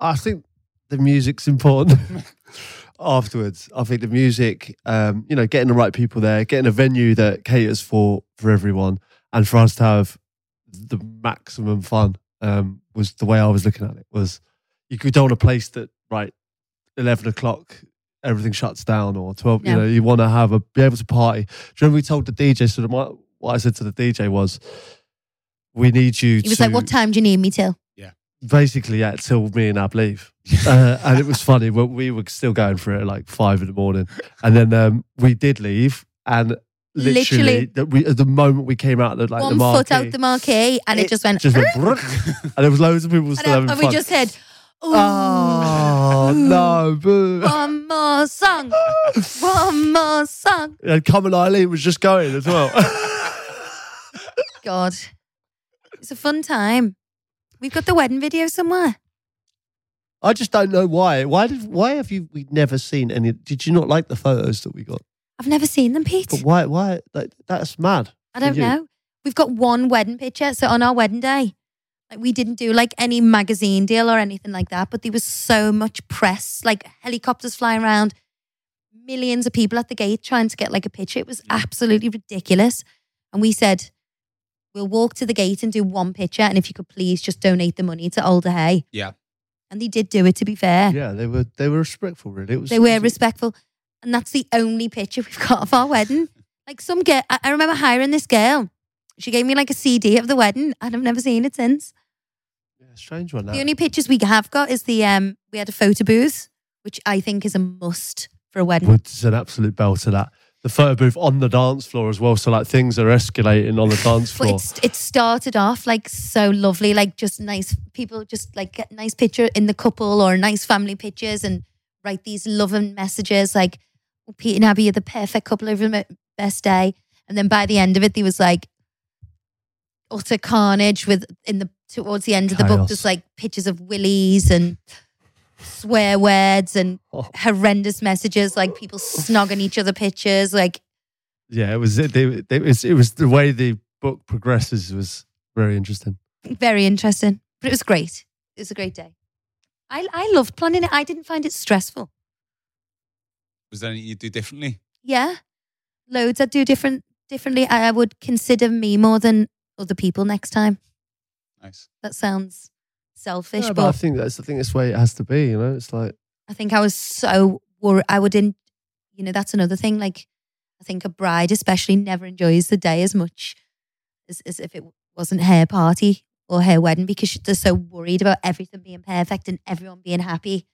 I think the music's important. Afterwards, I think the music, um, you know, getting the right people there, getting a venue that caters for for everyone, and for us to have the maximum fun um, was the way I was looking at it. Was you could don't want a place that right eleven o'clock everything shuts down or twelve. You know, you want to have a be able to party. Do you remember we told the DJ? So the, my, what I said to the DJ was, we need you. He was to, like, "What time do you need me till?" Basically yeah till me and Ab leave uh, and it was funny but we were still going for it at like five in the morning and then um, we did leave and literally, Literally. the, we, at the moment we came out the, like One the marquee, foot out the marquee, and it, just went. just went and there was loads of people and, still having and fun we just said, Ooh, oh no boo One more song. One more song. and Come on Eileen was just going as well God. It's a fun time. We've got the wedding video somewhere. I just don't know why why did why have you we never seen any did you not like the photos that we got I've never seen them, Pete. but why why that, that's mad I don't know. We've got one wedding picture. So on our wedding day, like we didn't do like any magazine deal or anything like that, but there was so much press, like helicopters flying around, millions of people at the gate trying to get like a picture. It was absolutely ridiculous. And we said, we'll walk to the gate and do one picture. And if you could please just donate the money to Alder Hey. Yeah. And they did do it, to be fair. yeah they were they were respectful really it was They were respectful. And that's the only picture we've got of our wedding. Like some girl, I I remember hiring this girl. She gave me like a CD of the wedding and I've never seen it since. Yeah, strange one. That. The only pictures we have got is the, um, we had a photo booth, which I think is a must for a wedding. Woods an absolute belt to that. The photo booth on the dance floor as well. So like things are escalating on the dance floor. it's, it started off like so lovely, like just nice people just like get nice picture in the couple or nice family pictures and write these loving messages like, oh, Pete and Abbey are the perfect couple over the best day. And then by the end of it, there was like utter carnage with in the towards the end of the book, Chaos. just like pictures of willies and swear words and Oh. horrendous messages, like people snogging each other pictures, like yeah, it was it, it, it was it was the way the book progresses was very interesting. Very interesting. But it was great. It was a great day. I, I loved planning it. I didn't find it stressful. Was there anything you do differently? Yeah. Loads I do different differently. I, I would consider me more than other people next time. Nice. That sounds selfish, Yeah, but I think that's I think that's the way it has to be. You know, it's like I think I was so worried. I wouldn't, you know, that's another thing. Like, I think a bride, especially, never enjoys the day as much as, as if it wasn't her party or her wedding because they're so worried about everything being perfect and everyone being happy.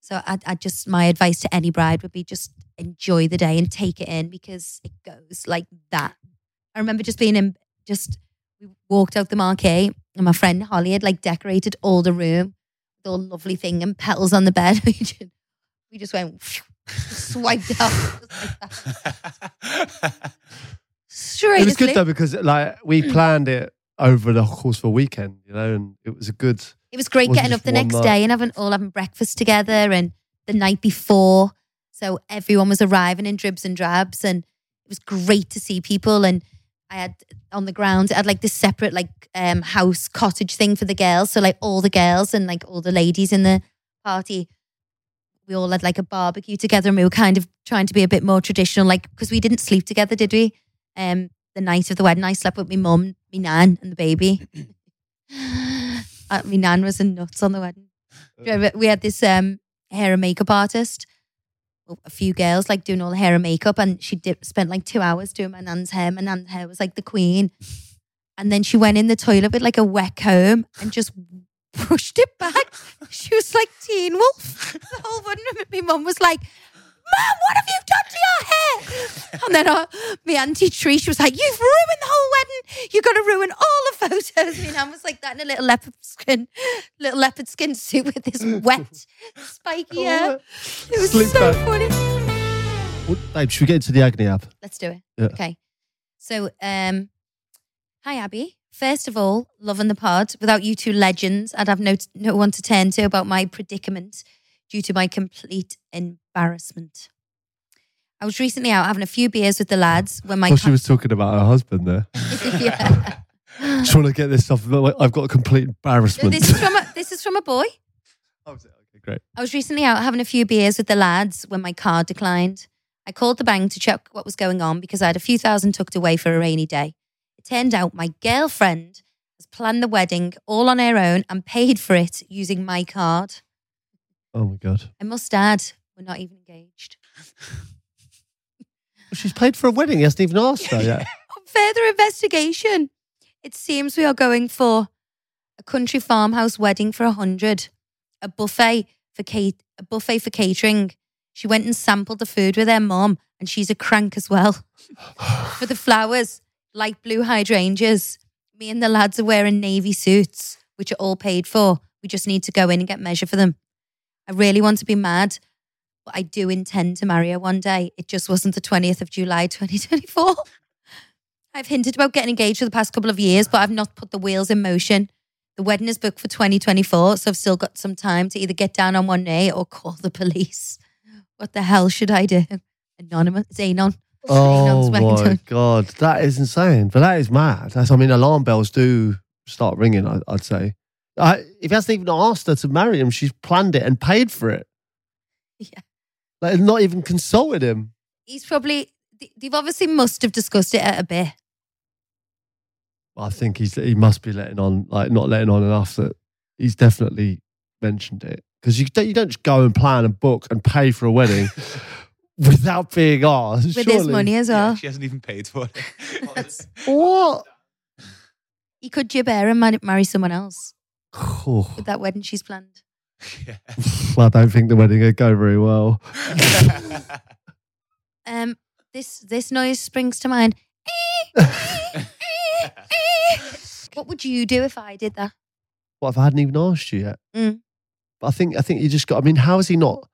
So, I, I just, my advice to any bride would be just enjoy the day and take it in because it goes like that. I remember just being in, just, we walked out the marquee and my friend Holly had like decorated all the room the lovely thing and petals on the bed. We just, we just went swiped out like straight it was good though because like we mm. planned it over the course of a weekend, you know, and it was a good. It was great getting up the next night. day and having all having breakfast together and the night before. So everyone was arriving in dribs and drabs and it was great to see people and I had on the ground I had like this separate like um house cottage thing for the girls. So like all the girls and like all the ladies in the party we all had like a barbecue together and we were kind of trying to be a bit more traditional like because we didn't sleep together did we? Um the night of the wedding I slept with my mum my nan and the baby. Uh, my nan was in nuts on the wedding. Do we had this um hair and makeup artist a few girls like doing all the hair and makeup, and she did spent like two hours doing my nan's hair. My nan's hair was like the queen, and then she went in the toilet with like a wet comb and just pushed it back. She was like Teen Wolf. The whole one my mum was like. Mum, what have you done to your hair? And then uh, my auntie Tree, she was like, You've ruined the whole wedding. You're going to ruin all the photos. My nan was like that in a little leopard skin, little leopard skin suit with this wet, spiky hair. It was Sleep so back. funny. Well, babe, should we get into the agony Ab? Let's do it. Yeah. Okay. So, um, hi Abbey. First of all, loving the pod. Without you two legends, I'd have no no one to turn to about my predicament due to my complete embarrassment. I was recently out having a few beers with the lads when my Oh, she was talking about her husband there. yeah. Just want to get this stuff. I've got a complete embarrassment. this is from a, this is from a boy. Oh, okay, great. I was recently out having a few beers with the lads when my card declined. I called the bank to check what was going on because I had a few thousand tucked away for a rainy day. It turned out my girlfriend has planned the wedding all on her own and paid for it using my card. Oh my god. I must add, we're not even engaged. She's paid for a wedding. He hasn't even asked her yet. On further investigation, it seems we are going for a country farmhouse wedding for a hundred, a buffet for Kate, a buffet for catering. She went and sampled the food with her mum, and she's a crank as well. for the flowers, light blue hydrangeas. Me and the lads are wearing navy suits, which are all paid for. We just need to go in and get measure for them. I really want to be mad, but I do intend to marry her one day. It just wasn't the 20th of July 2024. I've hinted about getting engaged for the past couple of years, but I've not put the wheels in motion. The wedding is booked for 2024, so I've still got some time to either get down on one knee or call the police. What the hell should I do? Anonymous, Zanon. Oh my god, that is insane. But that is mad. That's, I mean, alarm bells do start ringing. I, I'd say. I, if he hasn't even asked her to marry him, she's planned it and paid for it. Yeah. Like, not even consulted him. He's probably, they- they've obviously must have discussed it at a bit. I think he's he must be letting on, like not letting on enough that he's definitely mentioned it because you don't you don't just go and plan and book and pay for a wedding without being asked. With his money as Yeah, well. she hasn't even paid for it. What? He could jib her and marry someone else with that wedding she's planned. yeah. well, I don't think the wedding would go very well. Um, this this noise springs to mind. what would you do if I did that? What if I hadn't even asked you yet? Mm. But I think I think you just got. I mean, how has he not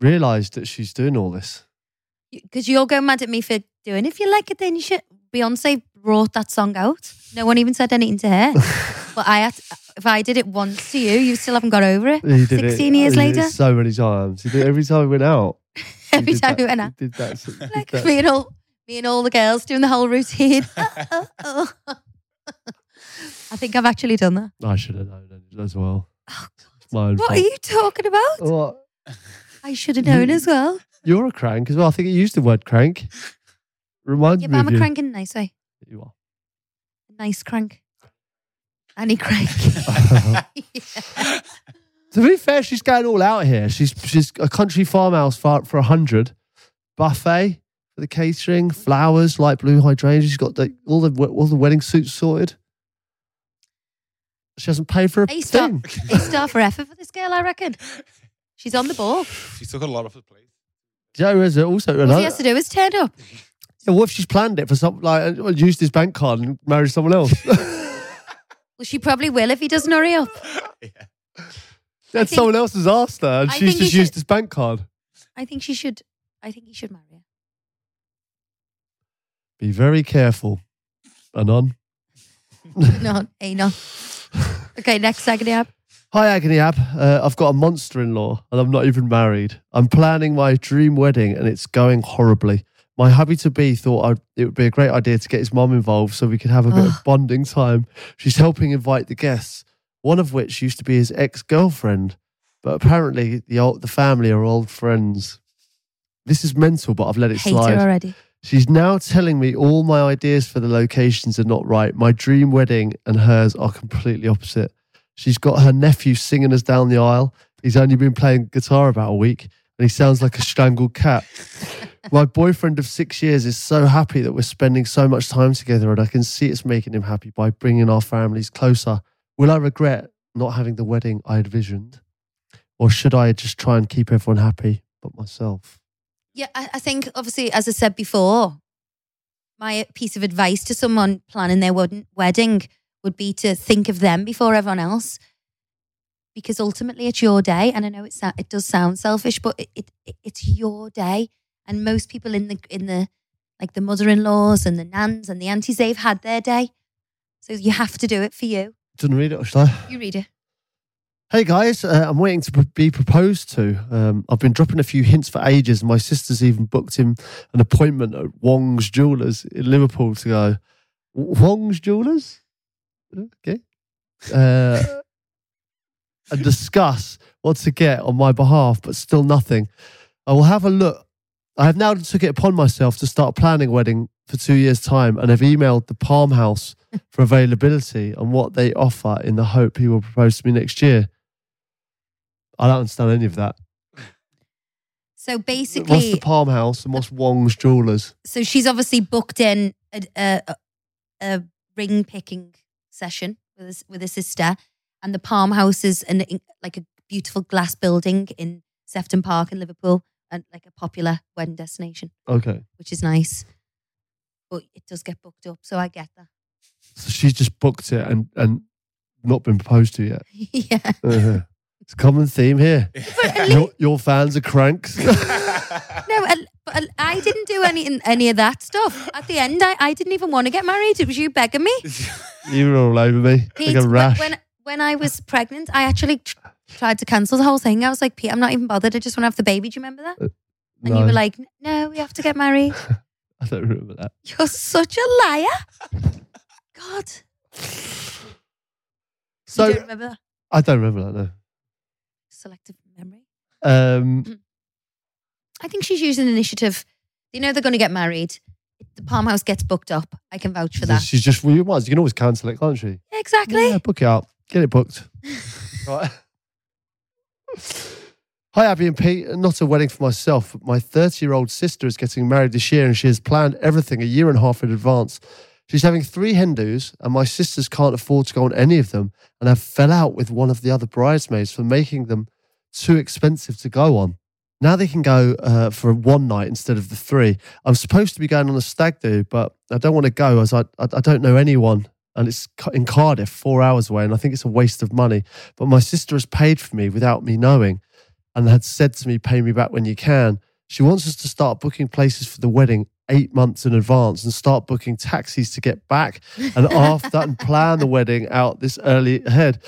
realised that she's doing all this? Because you're going mad at me for doing. If you like it, then you should. Beyonce wrote that song out. No one even said anything to her. but I had. If I did it once to you, you still haven't got over it. He did it- Sixteen years it later, so many times. He did it every time we went out. Every time that- we went out, did that. did like that. me and all me and all the girls doing the whole routine. Oh, oh, oh. I think I've actually done that. I should have known as well. Oh, own What are you talking about? What? I should have known as well. You're a crank as well. I think you used the word crank. Reminds Yeah, me but I'm a you. crank in a nice way. You are. Nice crank. Annie crank. Yeah. To be fair, she's going all out here. She's she's a country farmhouse for for a hundred, buffet for the catering, mm-hmm. flowers, light blue hydrangeas. She's got the, all the all the wedding suits sorted. She hasn't paid for a A star, thing. a star for effort for this girl, I reckon. She's on the ball. She's took a lot off the plate. Joe is also All another. he has to do is turn up. Yeah, what if she's planned it for some like uh, used his bank card and married someone else? Well, she probably will if he doesn't hurry up. yeah. Then think- someone else has asked her and I she's think he just used should- his bank card. I think she should. I think he should marry her. Be very careful, Anon. No, a no. Okay, next agony Ab. Hi, Agony Ab. Uh, I've got a monster in law and I'm not even married. I'm planning my dream wedding and it's going horribly. My hubby to be thought I'd, it would be a great idea to get his mum involved so we could have a bit of bonding time. She's helping invite the guests, one of which used to be his ex girlfriend. But apparently, the, old, the family are old friends. This is mental, but I've let it Hate slide. her already. She's now telling me all my ideas for the locations are not right. My dream wedding and hers are completely opposite. She's got her nephew singing us down the aisle. He's only been playing guitar about a week. and he sounds like a strangled cat. My boyfriend of six years is so happy that we're spending so much time together, and I can see it's making him happy by bringing our families closer. Will I regret not having the wedding I had visioned? Or should I just try and keep everyone happy but myself? Yeah, I, I think obviously, as I said before, my piece of advice to someone planning their wedding would be to think of them before everyone else, because ultimately it's your day. And I know it it does sound selfish, but it, it it's your day. And most people in the in the like the mother-in-laws and the nans and the aunties, they've had their day, so you have to do it for you. Didn't read it, or should I? You read it. Hey guys, uh, I'm waiting to pr- be proposed to. Um, I've been dropping a few hints for ages. My sister's even booked him an appointment at Wong's Jewelers in Liverpool to go. Wong's Jewelers? Okay. Uh, and discuss what to get on my behalf, but still nothing. I will have a look. I have now took it upon myself to start planning a wedding for two years' time and have emailed the Palm House for availability and what they offer in the hope he will propose to me next year. I don't understand any of that. So What's basically, the Palm House and what's Wong's Jewelers? so she's obviously booked in a, a, a ring picking session with his, with her sister, and the Palm House is an like a beautiful glass building in Sefton Park in Liverpool, and like a popular wedding destination, Okay. which is nice. But it does get booked up, so I get that. So she's just booked it and, and not been proposed to yet. yeah, Uh-huh. It's a common theme here. your, your fans are cranks. no, I, but I- I didn't do any any of that stuff. At the end, I, I didn't even want to get married. It was you begging me. you were all over me. Pete, like a when- rash. When when I was pregnant, I actually tr- tried to cancel the whole thing. I was like, Pete, I'm not even bothered. I just want to have the baby. Do you remember that? And you were like, No, we have to get married. I don't remember that. You're such a liar. God, So you don't remember that? I don't remember that. Though. Selective memory. Um, I think she's using initiative. They know they're going to get married. The Palm House gets booked up. I can vouch for that. she's just well, you might. You can always cancel it, can't she? Exactly. Yeah, book it out. Get it booked. right. Hi, Abbey and Pete. Not a wedding for myself, but my 30 year old sister is getting married this year and she has planned everything a year and a half in advance. She's having three hen dos, and my sisters can't afford to go on any of them and have fell out with one of the other bridesmaids for making them too expensive to go on. Now they can go uh, for one night instead of the three. I'm supposed to be going on a stag do, but I don't want to go as I, I, I don't know anyone. And it's in Cardiff, four hours away, and I think it's a waste of money. But my sister has paid for me without me knowing and had said to me, pay me back when you can. She wants us to start booking places for the wedding eight months in advance and start booking taxis to get back and after and plan the wedding out this early ahead.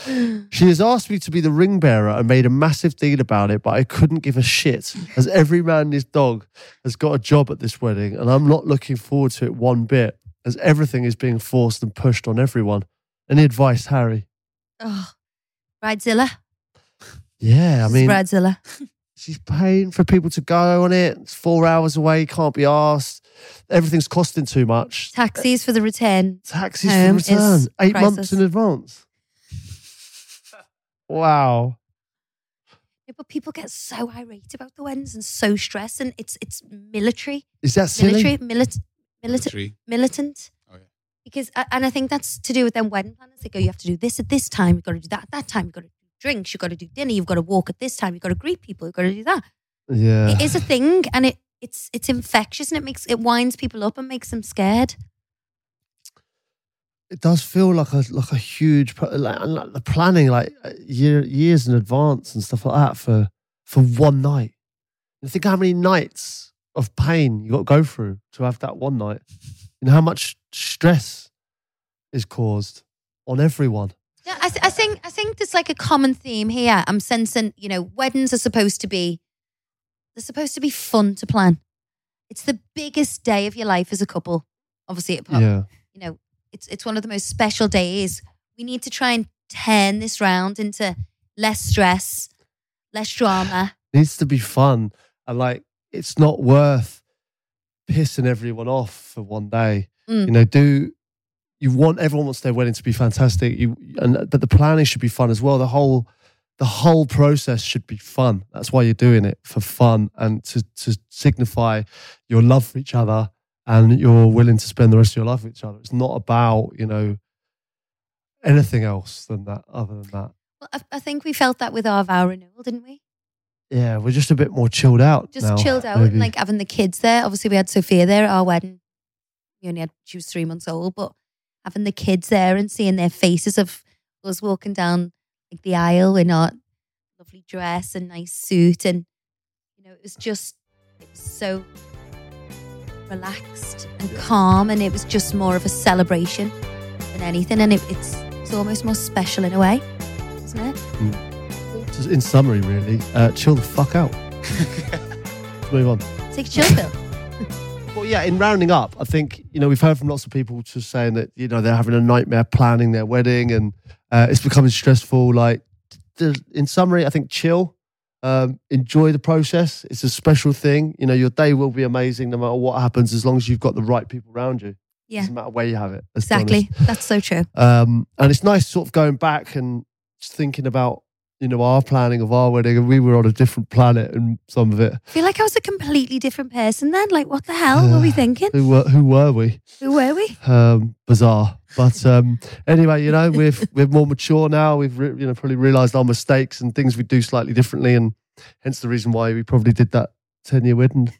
She has asked me to be the ring bearer and made a massive deal about it, but I couldn't give a shit as every man and his dog has got a job at this wedding and I'm not looking forward to it one bit as everything is being forced and pushed on everyone. Any advice, Harry? Oh, Bridezilla. Yeah, I mean, Bridezilla. she's paying for people to go on it. It's four hours away, can't be asked. Everything's costing too much. Taxis for the return. Taxis for return, is eight months in advance. Wow. Yeah, but people get so irate about the weddings and so stressed, and it's it's military, Is that silly? military, milit, militant, militant. Oh, yeah. Because and I think that's to do with them wedding planners. They go, you have to do this at this time. You've got to do that at that time. You've got to do drinks. You've got to do dinner. You've got to walk at this time. You've got to greet people. You've got to do that. Yeah. It is a thing, and it it's it's infectious, and it makes it winds people up and makes them scared. it does feel like a like a huge like, and, like the planning like uh, year, years in advance and stuff like that for for one night. And think how many nights of pain you got to go through to have that one night. and how much stress is caused on everyone. Yeah, I, th- I think I think there's like a common theme here. I'm sensing, you know, weddings are supposed to be they're supposed to be fun to plan. It's the biggest day of your life as a couple. Obviously, it, Yeah. you know, it's it's one of the most special days. We need to try and turn this round into less stress, less drama. It needs to be fun and like it's not worth pissing everyone off for one day Mm. you know do you want everyone wants their wedding to be fantastic you and but the planning should be fun as well the whole the whole process should be fun. That's why you're doing it for fun and to to signify your love for each other and you're willing to spend the rest of your life with each other. It's not about you know anything else than that. Other than that, Well, I, I think we felt that with our vow renewal, didn't we? Yeah, we're just a bit more chilled out. Just now, chilled out maybe. and like having the kids there. Obviously, we had Sophia there at our wedding. We only had she was three months old, but having the kids there and seeing their faces of us walking down like the aisle in our lovely dress and nice suit, and you know, it was just it was so relaxed and calm, and it was just more of a celebration than anything, and it, it's it's almost more special in a way, isn't it? Just in summary, really, uh, chill the fuck out. Let's move on. Take a chill pill. Well, yeah, in rounding up, I think, you know, we've heard from lots of people just saying that, you know, they're having a nightmare planning their wedding and uh, it's becoming stressful. Like, th- in summary, I think chill, um, enjoy the process. It's a special thing. You know, your day will be amazing no matter what happens as long as you've got the right people around you. Yeah, Doesn't matter where you have it. let's be honest. exactly. That's so true. Um, and it's nice sort of going back and just thinking about, you know, our planning of our wedding and we were on a different planet and some of it. I feel like I was a completely different person then. Like, what the hell were we thinking? Who were, who were we? Who were we? um, bizarre. But um, anyway, you know, we're we're more mature now. We've re- you know probably realised our mistakes and things we do slightly differently, and hence the reason why we probably did that ten year wedding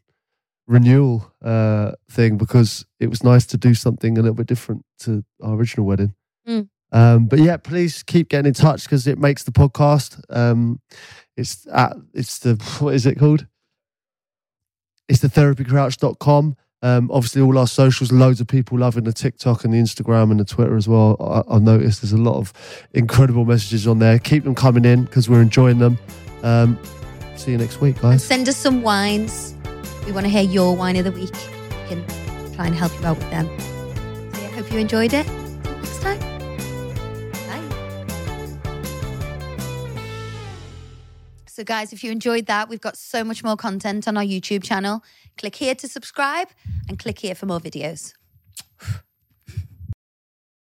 renewal uh, thing because it was nice to do something a little bit different to our original wedding. Mm. Um, but yeah, please keep getting in touch because it makes the podcast. Um, it's at it's the what is it called? It's the therapycrouch.com. Um, obviously, all our socials, loads of people loving the TikTok and the Instagram and the Twitter as well. I, I've noticed there's a lot of incredible messages on there. Keep them coming in because we're enjoying them. Um, see you next week, guys. send us some wines. We want to hear your wine of the week. We can try and help you out with them. So yeah, hope you enjoyed it. Next time. So, guys, if you enjoyed that, we've got so much more content on our YouTube channel. Click here to subscribe and click here for more videos.